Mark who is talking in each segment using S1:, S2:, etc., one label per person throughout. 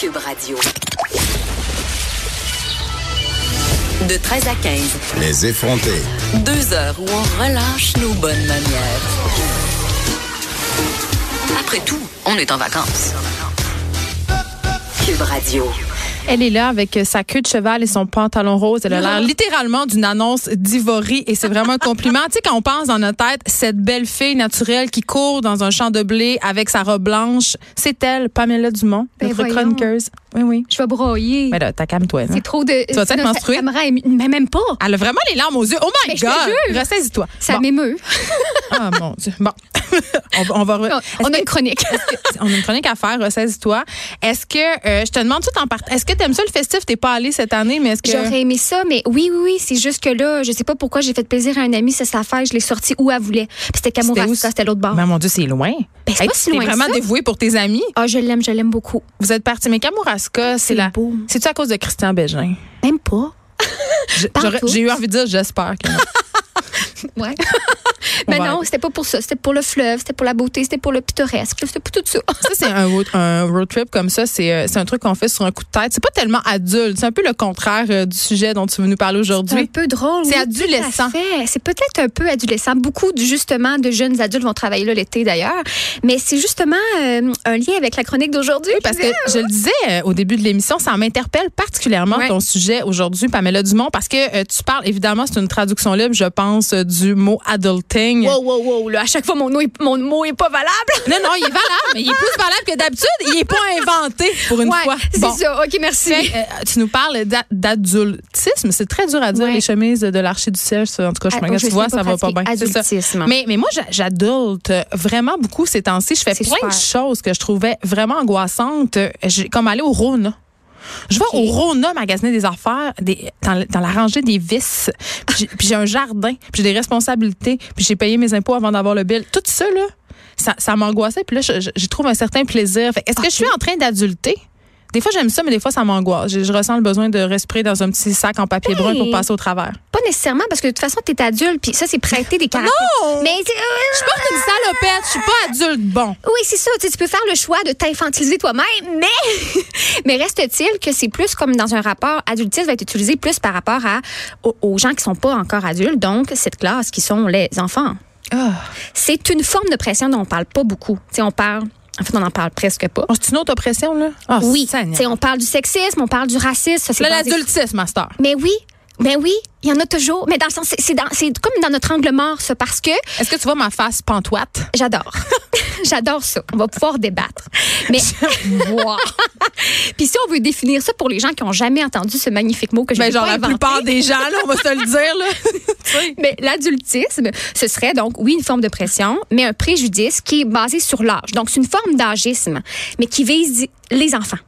S1: Cube Radio. De 13 à 15.
S2: Les effronter.
S1: Deux heures où on relâche nos bonnes manières. Après tout, on est en vacances. Cube Radio.
S3: Elle est là avec sa queue de cheval et son pantalon rose. Elle a l'air littéralement d'une annonce d'ivory et c'est vraiment un compliment. tu sais, quand on pense dans notre tête, cette belle fille naturelle qui court dans un champ de blé avec sa robe blanche, c'est elle, Pamela Dumont,
S4: Ben
S3: notre
S4: voyons.
S3: chroniqueuse. Oui, oui.
S4: Je vais broyer.
S3: Mais là, t'as calme-toi.
S4: c'est trop de.
S3: Tu vas être?
S4: Ça, me mais même pas.
S3: Elle a vraiment les larmes aux yeux. Oh my
S4: Mais je te
S3: God! Ressaisis-toi.
S4: Ça
S3: Bon.
S4: m'émeut.
S3: Ah, mon Dieu. Bon. on, va- on va... re-
S4: On a une chronique.
S3: on a une chronique à faire, ressaisis-toi. Est-ce que, euh, je te demande tout en part, est-ce que t'aimes ça le festif? T'es pas allé cette année, mais est-ce que...
S4: J'aurais aimé ça, mais oui, oui, oui. C'est juste que là, je sais pas pourquoi j'ai fait plaisir à un ami, c'est sa fête, je l'ai sorti où elle voulait. Puis c'était Kamouraska, c'était l'autre bord.
S3: Ben, mon Dieu, c'est loin.
S4: Ben, c'est pas si loin
S3: vraiment dévoué pour tes amis?
S4: Ah, je l'aime, je l'aime beaucoup.
S3: Vous êtes parti. Mais Kamouraska, c'est la. C'est-tu à cause de Christian Bégin?
S4: Même pas.
S3: J'ai eu envie de dire j'espère.
S4: Ouais. mais
S3: On va-
S4: non, c'était pas pour ça. C'était pour le fleuve, c'était pour la beauté, c'était pour le pittoresque, c'était pour tout ça.
S3: Ça, c'est un road, un road trip comme ça. C'est euh, c'est un truc qu'on fait sur un coup de tête. C'est pas tellement adulte. C'est un peu le contraire euh, du sujet dont tu veux nous parler
S4: C'est un
S3: aujourd'hui.
S4: peu drôle.
S3: C'est
S4: oui,
S3: adolescent.
S4: C'est peut-être un peu adolescent. Beaucoup, justement, de jeunes adultes vont travailler là l'été, d'ailleurs. Mais c'est justement euh, un lien avec la chronique d'aujourd'hui.
S3: Parce que je le disais euh, au début de l'émission, ça m'interpelle particulièrement
S4: Ouais.
S3: ton sujet aujourd'hui, Pamela Dumont, parce que euh, tu parles, évidemment, c'est une traduction libre, je pense, du mot adulting.
S4: Wow, wow, wow. Là, à chaque fois, mon, nom est- mon mot est pas valable.
S3: Non, non, il est valable, mais il est plus valable que d'habitude. Il est pas inventé pour une
S4: ouais,
S3: fois.
S4: c'est
S3: Bon.
S4: ça. OK, merci.
S3: Fait, euh, tu nous parles d'a- d'adultisme. C'est très dur à dire,
S4: Ouais.
S3: les chemises de l'archer du siège. En tout cas, je,
S4: Ah,
S3: me tu vois, ça va pas bien. ça.
S4: adultisme.
S3: Mais, mais moi, j'a- j'adulte vraiment beaucoup ces temps-ci. Je fais plein de choses que je trouvais vraiment angoissantes. Comme aller au Rona. Je vais au Rona magasiner des affaires des, dans, dans la rangée des vis. Puis j'ai- un jardin, puis j'ai des responsabilités, puis j'ai payé mes impôts avant d'avoir le bill. Tout ça, là, ça, ça m'angoissait. Puis là, j'y trouve un certain plaisir. Est-ce que je suis en train d'adulter? Des fois, j'aime ça, mais des fois, ça m'angoisse. Je, je ressens le besoin de respirer dans un petit sac en papier brun pour passer au travers.
S4: Pas nécessairement, parce que de toute façon, t'es adulte, puis ça, c'est prêter des caractères.
S3: Non!
S4: Mais euh,
S3: Je porte une salopette, je suis pas adulte. Bon.
S4: Oui, c'est ça. Tu, peux faire le choix de t'infantiliser toi-même, mais, mais reste-t-il que c'est plus comme dans un rapport adultisme va être utilisé plus par rapport à, aux, aux gens qui sont pas encore adultes, donc cette classe qui sont les enfants.
S3: Ah.
S4: C'est une forme de pression dont on parle pas beaucoup. Tu sais, on parle. En fait, on en parle presque pas.
S3: Oh, c'est une autre oppression, là? Ah,
S4: oui, on parle du sexisme, on parle du racisme. c'est
S3: l'adultisme, master.
S4: Mais oui, mais oui, il y en a toujours. Mais dans le sens, c'est- c'est dans- c'est comme dans notre angle mort, ça, parce que
S3: Est-ce que tu vois ma face pantoite?
S4: J'adore. J'adore ça. On va pouvoir débattre. Mais. Puis si on veut définir ça pour les gens qui ont jamais entendu ce magnifique mot que je
S3: Ben,
S4: vais
S3: genre,
S4: pas
S3: la plupart des gens, là, on va se le dire, là. Sais.
S4: mais l'adultisme, ce serait donc oui une forme de pression, mais un préjudice qui est basé sur l'âge. Donc c'est une forme d'agisme, mais qui vise les enfants.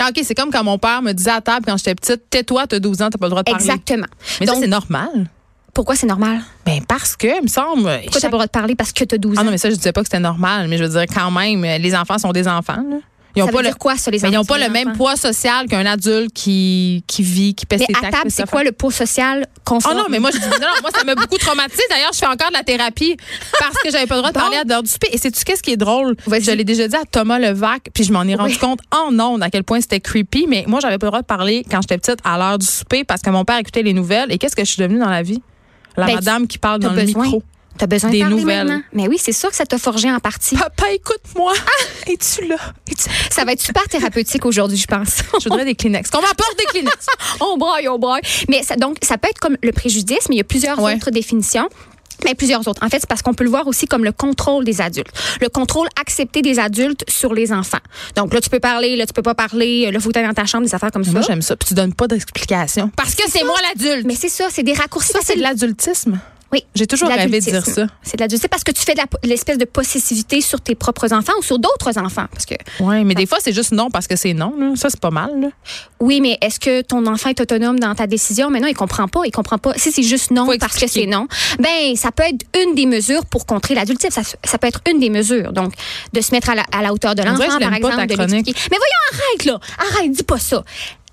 S3: Ah, OK, c'est comme quand mon père me disait à table quand j'étais petite, tais-toi, t'as 12 ans, t'as pas le droit de parler.
S4: Exactement.
S3: Mais ça,
S4: Donc
S3: c'est normal.
S4: pourquoi c'est normal?
S3: Ben, parce que, il me semble.
S4: Pourquoi t'as pas le droit de parler parce que tu as 12 ans
S3: Ah non, mais ça, je disais pas que c'était normal, mais je veux dire, quand même, les enfants sont des enfants, là. Ils
S4: Ça
S3: ont
S4: veut
S3: pas
S4: dire
S3: le,
S4: quoi ça les
S3: mais
S4: enfants
S3: ils n'ont pas le même
S4: enfants?
S3: poids social qu'un adulte qui, qui vit, qui paie
S4: Mais
S3: ses
S4: à
S3: taxes.
S4: table,
S3: fait
S4: c'est quoi le poids social conforme
S3: Oh non, mais moi, je dis, non, non, moi, ça m'a beaucoup traumatisé. D'ailleurs, je fais encore de la thérapie parce que j'avais pas le droit de
S4: Bon.
S3: parler à l'heure du souper. Et sais-tu qu'est-ce qui est drôle? Je l'ai déjà dit à Thomas Levac, puis je m'en ai rendu
S4: Oui.
S3: compte en ondes à quel point c'était creepy. Mais moi, j'avais pas le droit de parler quand j'étais petite à l'heure du souper parce que mon père écoutait les nouvelles. Et qu'est-ce que je suis devenue dans la vie? La
S4: Ben,
S3: madame qui parle dans le micro.
S4: T'as besoin
S3: Des
S4: de parler
S3: nouvelles.
S4: maintenant? Mais oui, c'est sûr que ça t'a forgé en partie.
S3: Papa, écoute-moi.
S4: Ah!
S3: Es-tu là?
S4: Ça va être super thérapeutique aujourd'hui, je pense.
S3: Je voudrais des Kleenex. Qu'on m'apporte des Kleenex.
S4: on braille, on braille. Mais ça, donc, ça peut être comme le préjudice, mais il y a plusieurs
S3: Ouais.
S4: autres définitions. Mais plusieurs autres. En fait, c'est parce qu'on peut le voir aussi comme le contrôle des adultes. Le contrôle accepté des adultes sur les enfants. Donc là, tu peux parler, là, tu peux pas parler, là, faut que dans ta chambre, des affaires comme ça.
S3: Moi, j'aime ça. Puis tu donnes pas d'explication. Parce que c'est moi l'adulte.
S4: Mais c'est ça, c'est des raccourcis
S3: Ça, c'est de l'adultisme.
S4: Oui.
S3: J'ai toujours rêvé de dire ça.
S4: C'est de l'adultisme parce que tu fais de l'espèce de possessivité sur tes propres enfants ou sur d'autres enfants. Parce que,
S3: Oui, mais des fois, c'est juste non parce que c'est non. là. Ça, c'est pas mal. là.
S4: oui, mais est-ce que ton enfant est autonome dans ta décision? Mais non, il comprend pas. Il comprend pas. Si c'est juste non
S3: Faut
S4: parce que c'est non, ben, ça peut être une des mesures pour contrer l'adultisme. Ça, ça peut être une des mesures. Donc, de se mettre à la, à la hauteur de l'enfant, par exemple. de. Mais voyons, arrête, là. Arrête, dis pas ça.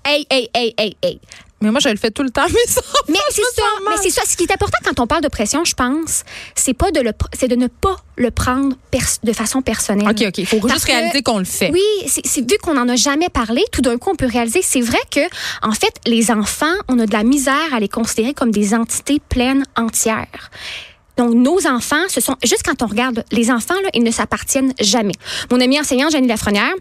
S4: Hey, hey, hey, hey, hey.
S3: Mais moi, je le fais tout le temps, mais ça.
S4: Mais c'est ça, mais c'est ça. Ce qui est important quand on parle de pression, je pense, c'est pas de le, c'est de ne pas le prendre de façon personnelle.
S3: OK, OK. Il faut
S4: Parce
S3: juste réaliser qu'on le fait.
S4: Oui, c'est c'est- vu qu'on n'en a jamais parlé, tout d'un coup, on peut réaliser. C'est vrai que, en fait, les enfants, on a de la misère à les considérer comme des entités pleines entières. Donc, nos enfants, ce sont, juste quand on regarde les enfants, là, ils ne s'appartiennent jamais. Mon amie enseignante, Jenny Lafrenière,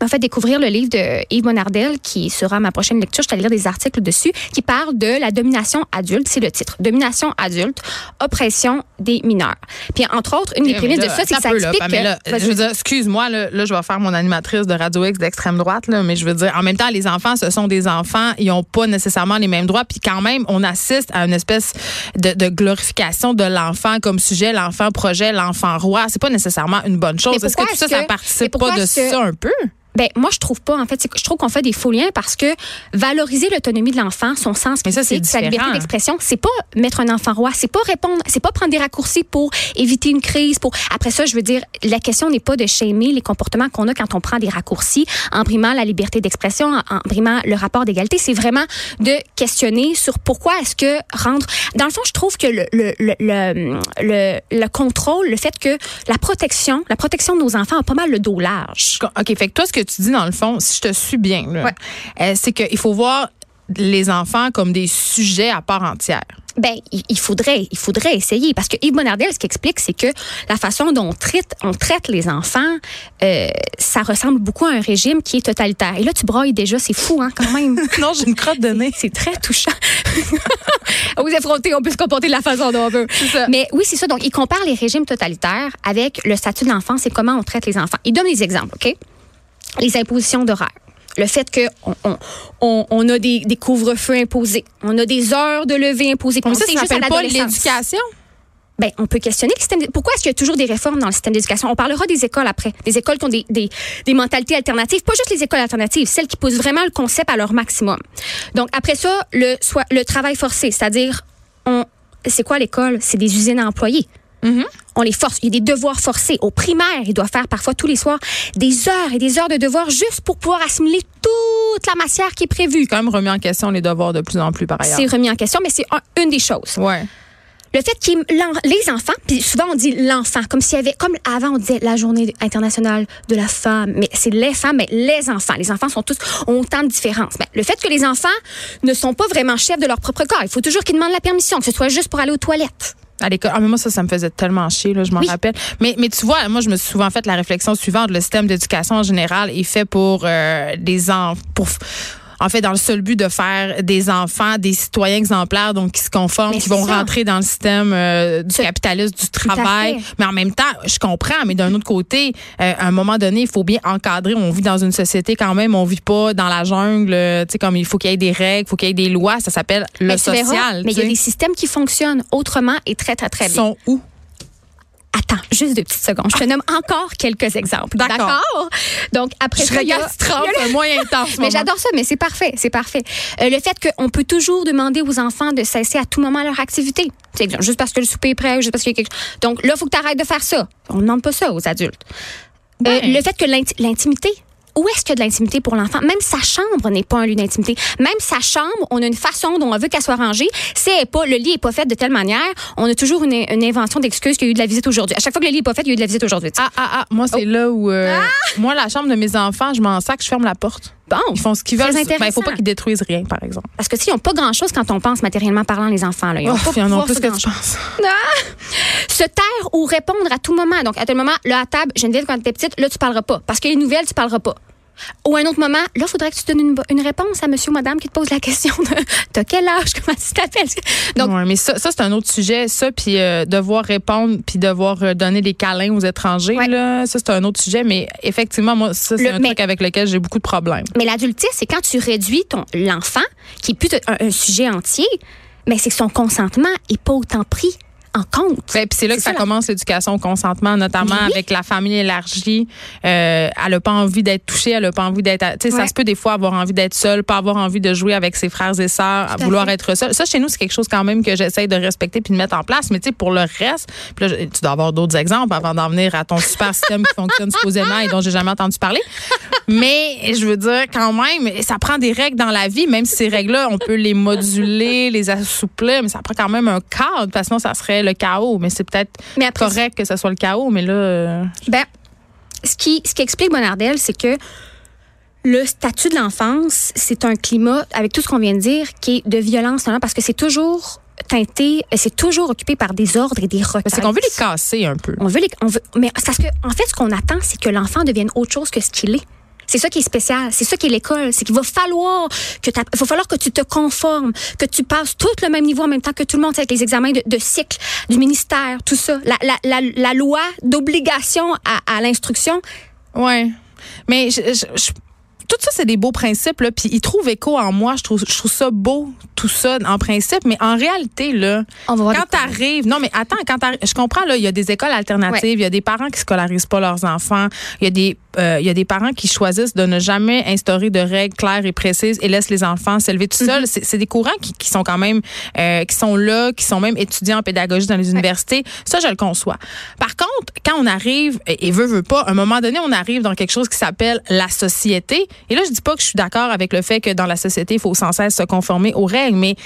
S4: m'a fait découvrir le livre de Yves Monardel, qui sera ma prochaine lecture. Je vais lire des articles dessus, qui parle de la domination adulte. C'est le titre. Domination adulte, oppression des mineurs. Puis, entre autres, une des prémices de ça, c'est que ça explique que... Vas-y,
S3: je veux dire, excuse-moi, là, là, je vais faire mon animatrice de Radio X d'extrême droite, là, mais je veux dire, en même temps, les enfants, ce sont des enfants, ils n'ont pas nécessairement les mêmes droits, puis quand même, on assiste à une espèce de, de glorification de l'enfant comme sujet, l'enfant projet, l'enfant roi. C'est pas nécessairement une bonne chose. Est-ce que tout ça, ça participe pas de
S4: que-
S3: ça un peu?
S4: Ben, moi, je trouve pas. En fait, je trouve qu'on fait des faux liens parce que valoriser l'autonomie de l'enfant, son sens
S3: Mais ça,
S4: critique, sa liberté d'expression, c'est pas mettre un enfant roi, c'est pas répondre, c'est pas prendre des raccourcis pour éviter une crise. Pour après ça, je veux dire, la question n'est pas de shamer les comportements qu'on a quand on prend des raccourcis en brimant la liberté d'expression, en, en brimant le rapport d'égalité. C'est vraiment de questionner sur pourquoi est-ce que rendre. Dans le fond, je trouve que le le, le, le, le, le contrôle, le fait que la protection, la protection de nos enfants a pas mal le dos large.
S3: OK, fait que toi, ce que tu dis, dans le fond, si je te suis bien,
S4: Ouais.
S3: euh, c'est qu'il faut voir les enfants comme des sujets à part entière.
S4: Ben, il faudrait, il faudrait essayer parce que Yves Monardel, ce qu'il explique, c'est que la façon dont on traite, on traite les enfants, euh, ça ressemble beaucoup à un régime qui est totalitaire. Et là, tu brailles déjà, c'est fou, hein, quand même.
S3: Non, j'ai une crotte de nez.
S4: C'est très touchant. Aux effrontés, on peut se comporter de la façon dont on veut.
S3: ça.
S4: Mais oui, c'est ça. Donc, il compare les régimes totalitaires avec le statut de l'enfance et comment on traite les enfants. Il donne des exemples, OK? Les impositions d'horaire. Le fait qu'on on, on, a des, des couvre-feux imposés. On a des heures de lever imposées.
S3: Mais ça, ça s'appelle pas l'éducation?
S4: Ben, on peut questionner le système. Pourquoi est-ce qu'il y a toujours des réformes dans le système d'éducation? On parlera des écoles après. Des écoles qui ont des, des, des mentalités alternatives. Pas juste les écoles alternatives, celles qui poussent vraiment le concept à leur maximum. Donc, après ça, le, soit, le travail forcé, c'est-à-dire, on, c'est quoi l'école? C'est des usines à employés. On les force. Il y a des devoirs forcés. Au primaire, ils doivent faire parfois tous les soirs des heures et des heures de devoirs juste pour pouvoir assimiler toute la matière qui est prévue.
S3: quand même remis en question les devoirs de plus en plus par ailleurs.
S4: C'est remis en question, mais c'est un- une des choses.
S3: Ouais.
S4: Le fait que les enfants, puis souvent on dit l'enfant, comme s'il y avait, comme avant on disait la journée internationale de la femme, mais c'est les femmes, mais les enfants. Les enfants sont tous, ont autant de différences. Mais le fait que les enfants ne sont pas vraiment chefs de leur propre corps, il faut toujours qu'ils demandent la permission, que ce soit juste pour aller aux toilettes.
S3: À l'école. Ah, mais moi, ça, ça me faisait tellement chier, là, je m'en
S4: Oui.
S3: rappelle. Mais, mais tu vois, moi, je me suis souvent fait la réflexion suivante. Le système d'éducation en général est fait pour euh, des enfants, pour en fait, dans le seul but de faire des enfants, des citoyens exemplaires, donc qui se conforment,
S4: Mais
S3: qui vont
S4: ça.
S3: rentrer dans le système euh, du capitalisme, du travail. Mais en même temps, je comprends, mais d'un autre côté, euh, à un moment donné, il faut bien encadrer. On vit dans une société quand même, on vit pas dans la jungle. euh, Tu sais, comme il faut qu'il y ait des règles, il faut qu'il y ait des lois. Ça s'appelle le
S4: Mais tu verras,
S3: social.
S4: mais il y a des systèmes qui fonctionnent autrement et très, très, très bien.
S3: sont où?
S4: Attends, juste deux petites secondes. Je te nomme encore quelques exemples.
S3: D'accord.
S4: Donc, après
S3: Je
S4: ça, il y a- le-
S3: moyen intense.
S4: Mais j'adore ça, mais c'est parfait, c'est parfait. Euh, le fait qu'on peut toujours demander aux enfants de cesser à tout moment leur activité. C'est juste parce que le souper est prêt, juste parce qu'il y a quelque chose. Donc là, il faut que tu arrêtes de faire ça. On ne demande pas ça aux adultes. Euh,
S3: Ben.
S4: le fait que l'inti- l'intimité, où est-ce qu'il y a de l'intimité pour l'enfant? Même sa chambre n'est pas un lieu d'intimité. Même sa chambre, on a une façon dont on veut qu'elle soit rangée. Si elle est pas, le lit est pas fait de telle manière, on a toujours une, une invention d'excuse qu'il y a eu de la visite aujourd'hui. À chaque fois que le lit est pas fait, il y a eu de la visite aujourd'hui.
S3: Ah, ah, ah, moi, c'est là où. euh, Moi, la chambre de mes enfants, je m'en sac, je ferme la porte.
S4: Bon.
S3: Ils font ce qu'ils veulent. Ben, il
S4: intéressant.
S3: faut pas qu'ils détruisent rien, par exemple.
S4: Parce que tu sais, ils n'ont pas grand-chose quand on pense matériellement parlant, les enfants. Là. Ils ont
S3: Oh,
S4: pas
S3: ils en ont
S4: pouvoir
S3: plus que tu penses.
S4: se taire ou répondre à tout moment. Donc, à tel moment, là, à table, Geneviève, quand t'es petite, là, tu parleras pas. Parce que les nouvelles, tu parleras pas. Ou à un autre moment, là, il faudrait que tu donnes une, une réponse à monsieur ou madame qui te pose la question de t'as quel âge, comment tu t'appelles? Donc,
S3: Ouais, mais ça, ça c'est un autre sujet. Ça, puis euh, devoir répondre, puis devoir euh, donner des câlins aux étrangers,
S4: Ouais.
S3: là, ça, c'est un autre sujet. Mais effectivement, moi, ça, c'est
S4: Le-
S3: un
S4: mais-
S3: truc avec lequel j'ai beaucoup de problèmes.
S4: mais l'adultisme, c'est quand tu réduis ton l'enfant, qui est plus un, un sujet entier, mais c'est que son consentement est pas autant pris en compte.
S3: Ben, puis c'est là que ça,
S4: ça.
S3: commence l'éducation au consentement, notamment
S4: Oui.
S3: avec la famille élargie. Euh, elle a pas envie d'être touchée, elle a pas envie d'être. Tu sais, ça se peut des fois avoir envie d'être seule, pas avoir envie de jouer avec ses frères et sœurs, vouloir
S4: fait.
S3: être seule. Ça, chez nous, c'est quelque chose quand même que j'essaye de respecter puis de mettre en place. Mais tu sais, pour le reste, là, tu dois avoir d'autres exemples avant d'en venir à ton super système qui fonctionne supposément et dont j'ai jamais entendu parler. Mais je veux dire, quand même, ça prend des règles dans la vie, même si ces règles-là, on peut les moduler, les assouplir, mais ça prend quand même un cadre, parce que sinon, ça serait le chaos. Mais c'est peut-être correct que ce soit le chaos, mais là, euh,
S4: Ben, ce qui, ce qui explique Bonardel, c'est que le statut de l'enfance, c'est un climat, avec tout ce qu'on vient de dire, qui est de violence, non, parce que c'est toujours teinté, c'est toujours occupé par des ordres et des requêtes.
S3: c'est qu'on veut les casser un peu.
S4: On veut les, on veut, mais parce que, en fait, ce qu'on attend, c'est que l'enfant devienne autre chose que ce qu'il est. C'est ça qui est spécial. C'est ça qui est l'école. C'est qu'il va falloir que il va falloir que tu te conformes, que tu passes tout le même niveau en même temps que tout le monde, avec les examens de, de cycle du ministère, tout ça. La, la, la, la loi d'obligation à, l'instruction.
S3: Ouais. Mais tout ça, c'est des beaux principes, là. Puis ils trouvent écho en moi. Je trouve, je trouve ça beau, tout ça, en principe. Mais en réalité, là,
S4: On va voir
S3: quand t'arrives, non, mais attends, quand je comprends, là, il y a des écoles alternatives, il
S4: Ouais.
S3: y a des parents qui scolarisent pas leurs enfants, il y a des, euh, il y a des parents qui choisissent de ne jamais instaurer de règles claires et précises et laissent les enfants s'élever tout seuls. C'est c'est des courants qui, qui sont quand même, euh, qui sont là, qui sont même étudiants en pédagogie dans les universités. Ça, je le conçois. Par contre, quand on arrive, et, et veut, veut pas, à un moment donné, on arrive dans quelque chose qui s'appelle la société. Et là, je dis pas que je suis d'accord avec le fait que dans la société, il faut sans cesse se conformer aux règles, mais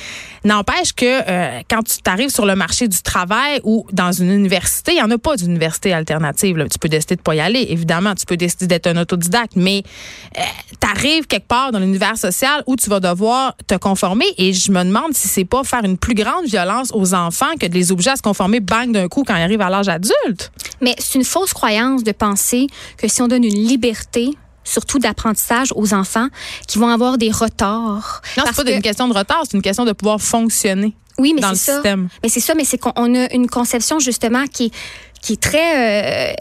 S3: n'empêche que euh, quand tu t'arrives sur le marché du travail ou dans une université, il y en a pas d'université alternative. Tu peux décider de pas y aller, évidemment. Tu peux décider d'être un autodidacte, mais tu arrives quelque part dans l'univers social où tu vas devoir te conformer. Et je me demande si c'est pas faire une plus grande violence aux enfants que de les obliger à se conformer bang d'un coup quand ils arrivent à l'âge adulte.
S4: Mais c'est une fausse croyance de penser que si on donne une liberté, surtout d'apprentissage aux enfants, qui vont avoir des retards.
S3: Non, c'est pas
S4: que-
S3: une question de retard, c'est une question de pouvoir fonctionner.
S4: Oui, mais
S3: dans
S4: c'est
S3: le
S4: ça.
S3: système.
S4: Mais c'est ça, mais c'est qu'on on a une conception justement qui est qui est très euh,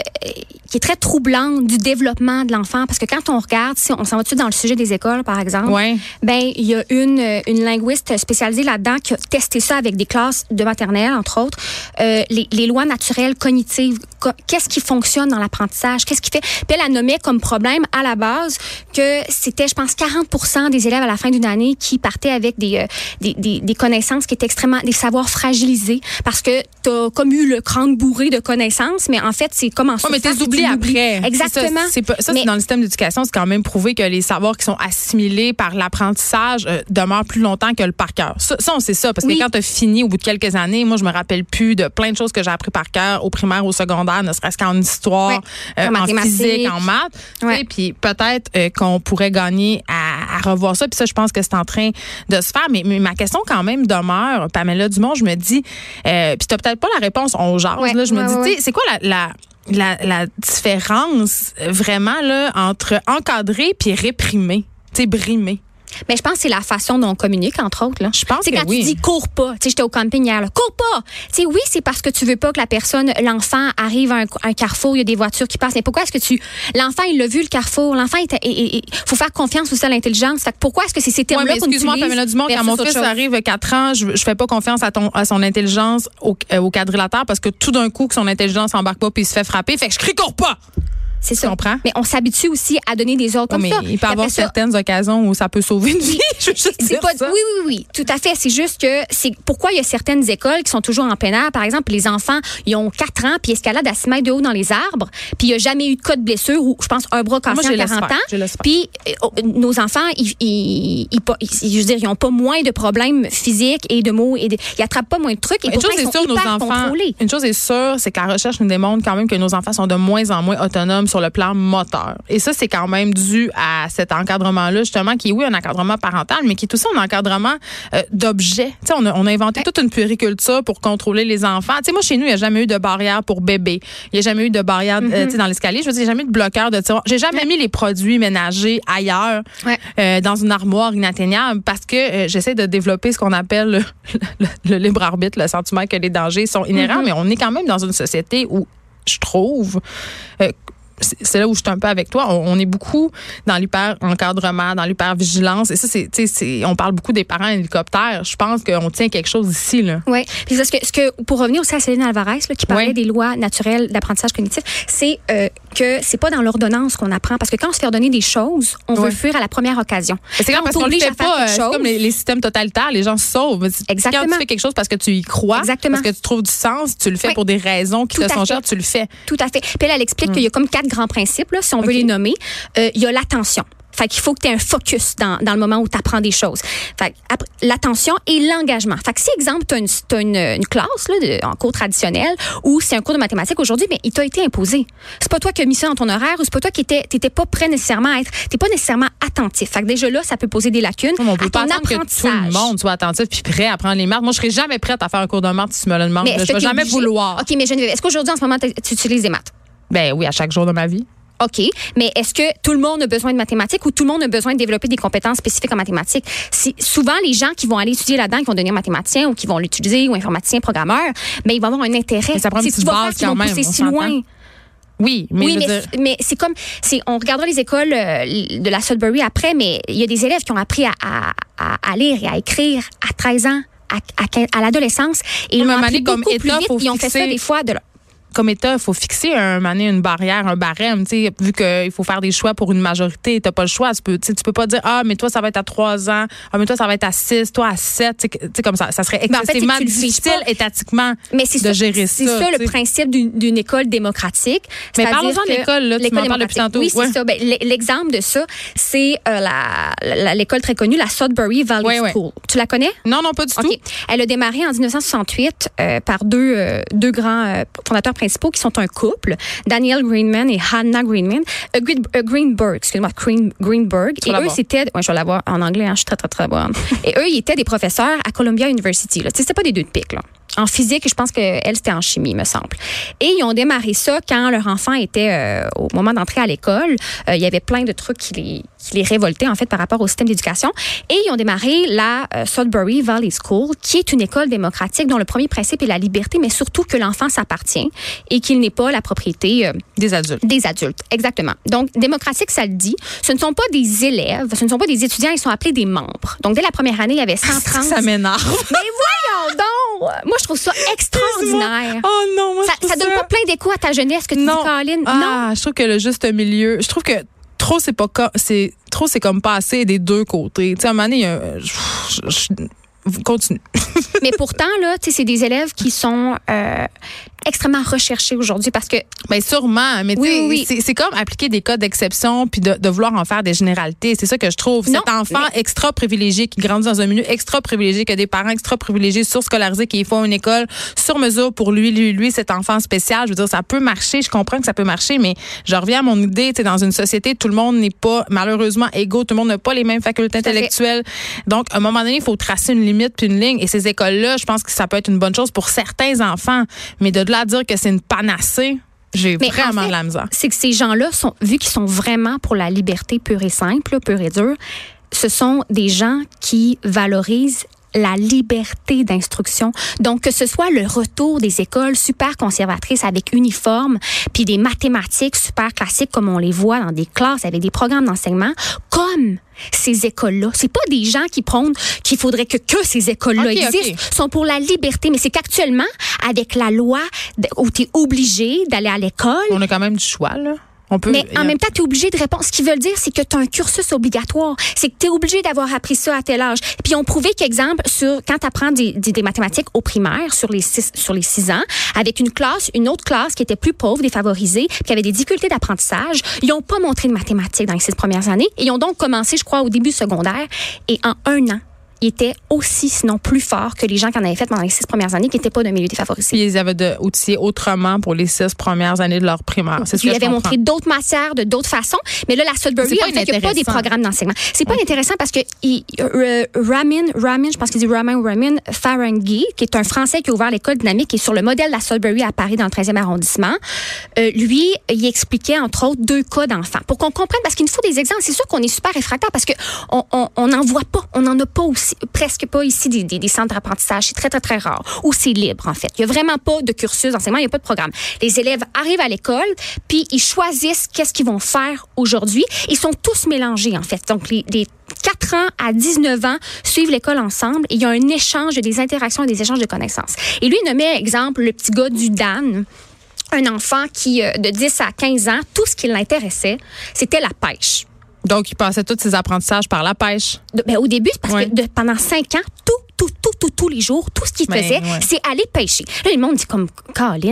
S4: qui est très troublante du développement de l'enfant. Parce que quand on regarde si on s'en va dessus dans le sujet des écoles par exemple
S3: Ouais.
S4: ben il y a une une linguiste spécialisée là-dedans qui a testé ça avec des classes de maternelle entre autres. Euh, les, les lois naturelles cognitives co- qu'est-ce qui fonctionne dans l'apprentissage? Qu'est-ce qui fait? Puis elle a nommé comme problème à la base que c'était je pense 40% des élèves à la fin d'une année qui partaient avec des, euh, des, des, des connaissances qui étaient extrêmement des savoirs fragilisés. Parce que tu as comme eu le crâne bourré de connaissances mais en fait c'est comme en
S3: Ouais, mais
S4: surface, c'est
S3: oublié
S4: du l'oubli.
S3: après.
S4: exactement
S3: ça, ça,
S4: Mais-
S3: dans le système d'éducation, c'est quand même prouvé que les savoirs qui sont assimilés par l'apprentissage euh, demeurent plus longtemps que le par cœur. Ça, ça, on sait ça, parce
S4: Oui.
S3: que quand tu as fini au bout de quelques années, moi, je me rappelle plus de plein de choses que j'ai appris par cœur au primaire, au secondaire, ne serait-ce qu'en histoire,
S4: Ouais.
S3: euh,
S4: En
S3: physique, en maths. Tu
S4: Ouais.
S3: sais, Puis peut-être euh, qu'on pourrait gagner à, à revoir ça. Puis ça, je pense que c'est en train de se faire. Mais, mais ma question quand même demeure, Pamela Dumont, je me dis, euh, puis tu peut-être pas la réponse, on jase.
S4: Ouais.
S3: là, je me dis,
S4: ouais,
S3: c'est quoi la, la la, la différence euh, vraiment là entre encadrer puis réprimer, tu sais brimer.
S4: Mais je pense que c'est la façon dont on communique, entre autres. Là.
S3: Je pense
S4: C'est
S3: que
S4: quand
S3: oui.
S4: tu dis cours pas. Tu sais, j'étais au camping hier, là. Cours pas! Tu sais, oui, c'est parce que tu veux pas que la personne, l'enfant, arrive à un, un carrefour, il y a des voitures qui passent. Mais pourquoi est-ce que tu. L'enfant, il l'a vu, le carrefour? L'enfant, il faut faire confiance aussi à l'intelligence. Fait que pourquoi est-ce que c'est ces
S3: Ouais,
S4: termes-là qu'on
S3: excuse-moi, Pamela Dumont, quand mon fils arrive à 4 ans, je, je fais pas confiance à, ton, à son intelligence au, euh, au quadrilatère parce que tout d'un coup, que son intelligence embarque pas puis il se fait frapper. Fait que je crie cours pas!
S4: C'est ça.
S3: comprends?
S4: Mais on s'habitue aussi à donner des ordres comme
S3: mais
S4: ça.
S3: il peut y avoir
S4: ça,
S3: certaines occasions où ça peut sauver une vie. je veux juste
S4: C'est
S3: dire
S4: pas,
S3: ça.
S4: oui, oui, oui, tout à fait. C'est juste que c'est pourquoi il y a certaines écoles qui sont toujours en plein air. Par exemple, les enfants, ils ont 4 ans, puis escaladent à 6 mètres de haut dans les arbres, puis il n'y a jamais eu de cas de blessure ou, je pense, un bras cassé
S3: laisse
S4: 40
S3: faire.
S4: ans. Puis euh, oh, nos enfants, ils, ils, ils, je veux dire, ils n'ont pas moins de problèmes physiques et de mots, et de- ils attrapent pas moins de trucs, et
S3: Une chose est sûre, nos enfants. Une chose est sûre, c'est que la recherche nous démontre quand même que nos enfants sont de moins en moins autonomes sur le plan moteur. Et ça, c'est quand même dû à cet encadrement-là, justement, qui est oui un encadrement parental, mais qui est aussi un encadrement euh, d'objets. Tu sais, on a, on a inventé toute une puériculture pour contrôler les enfants. Tu sais, moi, chez nous, il n'y a jamais eu de barrière pour bébé. Il n'y a jamais eu de barrière euh, sais, dans l'escalier. Je veux dire, il n'y a jamais eu de bloqueur de tiroir. J'ai jamais mis les produits ménagers ailleurs,
S4: Ouais.
S3: euh, dans une armoire inatteignable, parce que euh, j'essaie de développer ce qu'on appelle le, le- le libre arbitre, le sentiment que les dangers sont inhérents, mais on est quand même dans une société où, je trouve, euh, c'est là où je suis un peu avec toi. On, on est beaucoup dans l'hyper encadrement, dans l'hyper vigilance. Et ça, c'est, tu sais, c'est- on parle beaucoup des parents hélicoptères. Je pense qu'on tient quelque chose ici, là.
S4: Oui. Puis parce que, ce que, pour revenir aussi à Céline Alvarez, là, qui parlait des lois naturelles d'apprentissage cognitif, c'est euh, que c'est pas dans l'ordonnance qu'on apprend. Parce que quand on se fait ordonner des choses, on veut fuir à la première occasion.
S3: C'est
S4: Quand
S3: comme parce
S4: on
S3: qu'on le fait pas. euh, C'est comme les, les systèmes totalitaires, les gens se sauvent.
S4: Exactement.
S3: Quand tu fais quelque chose parce que tu y crois,
S4: Exactement.
S3: parce que tu trouves du sens, tu le fais
S4: Oui.
S3: pour des raisons qui
S4: Tout
S3: te sont chères, tu le fais.
S4: Tout à fait. Puis elle, elle explique qu'il y a comme quatre grands principes, là, si on veut les nommer. Euh, il y a l'attention. Fait qu'il faut que tu aies un focus dans, dans le moment où tu apprends des choses. Fait l'attention et l'engagement. Fait que si, exemple, tu as une, t'as une, une classe là, de- en cours traditionnel ou c'est un cours de mathématiques aujourd'hui, mais il t'a été imposé. C'est pas toi qui as mis ça dans ton horaire ou c'est pas toi qui étais, t'étais pas prêt nécessairement à être, t'es pas nécessairement attentif. Fait que déjà là, ça peut poser des lacunes
S3: On peut
S4: à
S3: pas
S4: ton
S3: que tout le monde soit attentif puis prêt à prendre les maths. Moi, je serais jamais prête à faire un cours de maths si tu me le demandes. Je vais jamais vouloir.
S4: OK, mais Geneviève, est-ce qu'aujourd'hui, en ce moment, tu utilises des maths?
S3: Ben oui, à chaque jour de ma vie.
S4: OK, mais est-ce que tout le monde a besoin de mathématiques ou tout le monde a besoin de développer des compétences spécifiques en mathématiques? Si, souvent, les gens qui vont aller étudier là-dedans, qui vont devenir mathématiciens ou qui vont l'utiliser ou informaticiens, programmeurs, ben, ils vont avoir un intérêt.
S3: Mais ça prend une
S4: C'est
S3: petite
S4: ce qui va faire qu'ils vont
S3: même,
S4: pousser si loin.
S3: Oui, mais
S4: oui, mais,
S3: dire-
S4: mais c'est comme, on regardera les écoles euh, de la Sudbury après, mais il y a des élèves qui ont appris à, à- lire et à écrire à 13 ans, à, à, 15 à l'adolescence, et ils
S3: mais
S4: appris
S3: comme
S4: beaucoup plus vite, ils ont fait ça des fois de leur-
S3: comme État, il faut fixer un, donné, une barrière, un barème. tu sais, Vu qu'il faut faire des choix pour une majorité, tu n'as pas le choix. Tu peux, tu peux pas dire Ah, mais toi, ça va être à 3 ans. Ah, mais toi, ça va être à 6, toi, à 7. Tu sais, que- tu sais, comme ça. Ça serait
S4: en fait, c'est que
S3: excessivement difficile étatiquement
S4: Mais c'est
S3: de
S4: ça,
S3: gérer
S4: c'est
S3: ça.
S4: ça
S3: tu
S4: le principe d'une école démocratique.
S3: Mais parlons-en de l'école, là. Tu
S4: l'école
S3: m'en parles depuis
S4: démocratique.
S3: tantôt.
S4: Oui, c'est ça. Ben, L'exemple de ça, c'est euh, l'école très connue, la Sudbury Valley
S3: Ouais, ouais.
S4: School. Tu la connais?
S3: Non, non, pas du tout.
S4: Elle a démarré en 1968 euh, par deux, euh, deux grands fondateurs principaux qui sont un couple, Daniel Greenman et Hannah Greenman. Euh, Green- euh, Greenberg, excuse-moi, Green- Greenberg. Et eux, c'était... Ouais, je vais l'avoir en anglais, hein, je suis très, très, très bonne. et eux, ils étaient des professeurs à Columbia University. Là. Tu sais, c'était pas des deux de pique, là. En physique, je pense qu'elle, c'était en chimie, me semble. Et ils ont démarré ça quand leur enfant était euh, au moment d'entrer à l'école. Euh, il y avait plein de trucs qui les, qui les révoltaient, en fait, par rapport au système d'éducation. Et ils ont démarré la euh, Sudbury Valley School, qui est une école démocratique dont le premier principe est la liberté, mais surtout que l'enfant s'appartient et qu'il n'est pas la propriété euh,
S3: Des adultes.
S4: des adultes, exactement. Donc, démocratique, ça le dit. Ce ne sont pas des élèves, ce ne sont pas des étudiants, ils sont appelés des membres. Donc, dès la première année, il y avait 130.
S3: Ça m'énerve.
S4: Mais voyons donc! Moi, je trouve ça extraordinaire.
S3: Oh non, moi,
S4: Ça,
S3: je
S4: ça donne pas plein d'écho à ta jeunesse que tu
S3: non.
S4: dis, Caroline. Non.
S3: Ah, je trouve que le juste milieu, je trouve que trop c'est pas c'est trop c'est comme pas assez des deux côtés. Tu sais à un moment donné, je- je- continue.
S4: Mais pourtant, là, c'est des élèves qui sont euh, extrêmement recherchés aujourd'hui parce que
S3: Ben sûrement, mais
S4: Oui, oui,
S3: c'est- comme appliquer des cas d'exception puis de, de vouloir en faire des généralités. C'est ça que je trouve.
S4: Non,
S3: Cet enfant extra privilégié qui grandit dans un milieu extra privilégié, qui a des parents extra privilégiés, surscolarisés, qui font une école sur mesure pour lui, lui, lui, cet enfant spécial. Je veux dire, ça peut marcher. Je comprends que ça peut marcher, mais je reviens à mon idée. Tu dans une société, tout le monde n'est pas malheureusement égaux. Tout le monde n'a pas les mêmes facultés intellectuelles. Donc, à un moment donné, il faut tracer une limite puis une ligne. Et ces écoles-là, je pense que ça peut être une bonne chose pour certains enfants, mais de là à dire que c'est une panacée. J'ai vraiment
S4: en fait,
S3: de la misère.
S4: c'est que ces gens-là, sont, vu qu'ils sont vraiment pour la liberté pure et simple, là, pure et dure, ce sont des gens qui valorisent la liberté d'instruction. Donc, que ce soit le retour des écoles super conservatrices avec uniforme, puis des mathématiques super classiques comme on les voit dans des classes avec des programmes d'enseignement, comme ces écoles-là. C'est pas des gens qui prônent qu'il faudrait que, que ces écoles-là existent. sont pour la liberté. Mais c'est qu'actuellement, avec la loi où tu es obligé d'aller à l'école,
S3: On a quand même du choix, là. On peut.
S4: mais en même temps, tu es obligé de répondre. Ce qu'ils veulent dire, c'est que tu as un cursus obligatoire. C'est que tu es obligé d'avoir appris ça à tel âge. Puis ils ont prouvé qu'exemple, sur quand tu apprends des, des, des mathématiques au primaire sur les six, sur les six ans, avec une classe, une autre classe qui était plus pauvre, défavorisée, puis qui avait des difficultés d'apprentissage, ils n'ont pas montré de mathématiques dans les six premières années. Et ils ont donc commencé, je crois, au début secondaire. Et en un an, ils étaient aussi, sinon plus forts que les gens qui en avaient fait pendant les six premières années qui n'étaient pas d'un milieu défavorisé.
S3: Puis ils avaient de outillés autrement pour les six premières années de leur primaire. C'est ce
S4: Il
S3: que je
S4: avait
S3: comprends.
S4: montré d'autres matières de d'autres façons. Mais là, la Sudbury, en fait, il n'y a pas des programmes d'enseignement. C'est pas intéressant parce que il- euh, Ramin, Ramin, je pense qu'il dit Ramin ou Ramin Farangui, qui est un Français qui a ouvert l'école dynamique, qui est sur le modèle de la Sudbury à Paris dans le 13e arrondissement, euh, lui, il expliquait entre autres deux cas d'enfants. Pour qu'on comprenne, parce qu'il nous faut des exemples. C'est sûr qu'on est super réfractaire parce que on on- on n'en voit pas, on n'en a pas aussi. Presque pas ici des, centres d'apprentissage. C'est très, très, très rare. Ou c'est libre, en fait. Il y a vraiment pas de cursus d'enseignement, il n'y a pas de programme. Les élèves arrivent à l'école, puis ils choisissent qu'est-ce qu'ils vont faire aujourd'hui. Ils sont tous mélangés, en fait. Donc, les, les 4 ans à 19 ans suivent l'école ensemble et il y a un échange, des interactions et des échanges de connaissances. Et lui, il nommait, exemple, le petit gars du Dan un enfant qui, euh, de 10 à 15 ans, tout ce qui l'intéressait, c'était la pêche.
S3: Donc, il passait tous ses apprentissages par la pêche.
S4: De- ben, au début, parce
S3: Ouais.
S4: que de- pendant 5 ans, tout, tout, tout, tout, tous les jours, tout ce qu'il
S3: Ben,
S4: faisait,
S3: ouais.
S4: c'est aller pêcher. Là, le monde dit comme,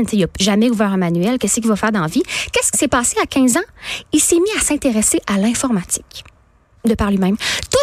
S4: sais, il n'a jamais ouvert un manuel, qu'est-ce qu'il va faire dans la vie? Qu'est-ce qui s'est passé à 15 ans? Il s'est mis à s'intéresser à l'informatique. De par lui-même.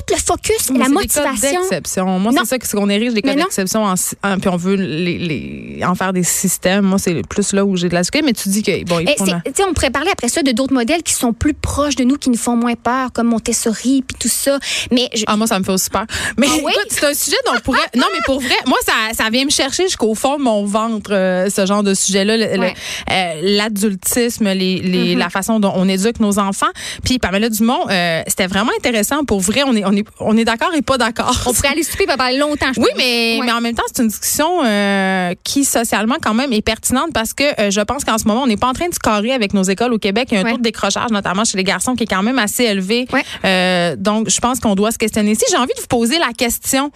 S4: Tout le focus,
S3: Mais
S4: la motivation.
S3: d'exception. Moi, c'est ça qu'on érige des cas
S4: Mais
S3: d'exception, en, si- en- puis on veut les, les- en faire des systèmes. Moi, c'est plus là où j'ai de la sucre. Mais tu dis que bon,
S4: sais, on pourrait parler après ça de d'autres modèles qui sont plus proches de nous, qui nous font moins peur, comme Montessori puis tout ça. Mais je-
S3: Ah, moi, ça me fait aussi peur. Mais
S4: Ah oui?
S3: écoute, c'est un sujet dont on pourrait. Non, mais pour vrai, moi, ça, ça vient me chercher jusqu'au fond de mon ventre, euh, ce genre de sujet-là. Le- le-
S4: Ouais.
S3: euh, L'adultisme, les,
S4: Mm-hmm.
S3: la façon dont on éduque nos enfants. Puis, Pamela Dumont, euh, c'était vraiment intéressant. Pour vrai, on est, on est, on est d'accord et pas d'accord.
S4: on pourrait aller souper pendant longtemps. je
S3: Oui, mais,
S4: Ouais.
S3: mais en même temps, c'est une discussion euh, qui, socialement, quand même, est pertinente parce que euh, je pense qu'en ce moment, on n'est pas en train de se carrer avec nos écoles au Québec. Il y a un
S4: Ouais.
S3: taux de décrochage, notamment chez les garçons, qui est quand même assez élevé.
S4: Ouais.
S3: Euh, donc, je pense qu'on doit se questionner. Si j'ai envie de vous poser la question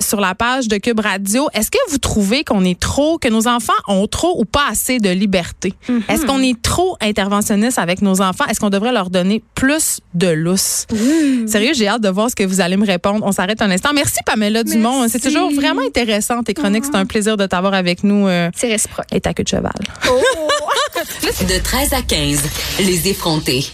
S3: sur la page de Cube Radio, est-ce que vous trouvez qu'on est trop, que nos enfants ont trop ou pas assez de liberté?
S4: Mm-hmm.
S3: Est-ce qu'on est trop interventionniste avec nos enfants? Est-ce qu'on devrait leur donner plus de lousse? Sérieux, j'ai hâte de voir ce que vous allez me répondre. On s'arrête un instant. Merci, Pamela Dumont. C'est toujours vraiment intéressant, tes chroniques. C'est un plaisir de t'avoir avec nous euh,
S4: C'est réciproque.
S3: et ta queue de cheval.
S1: De 13 à 15, les effrontés.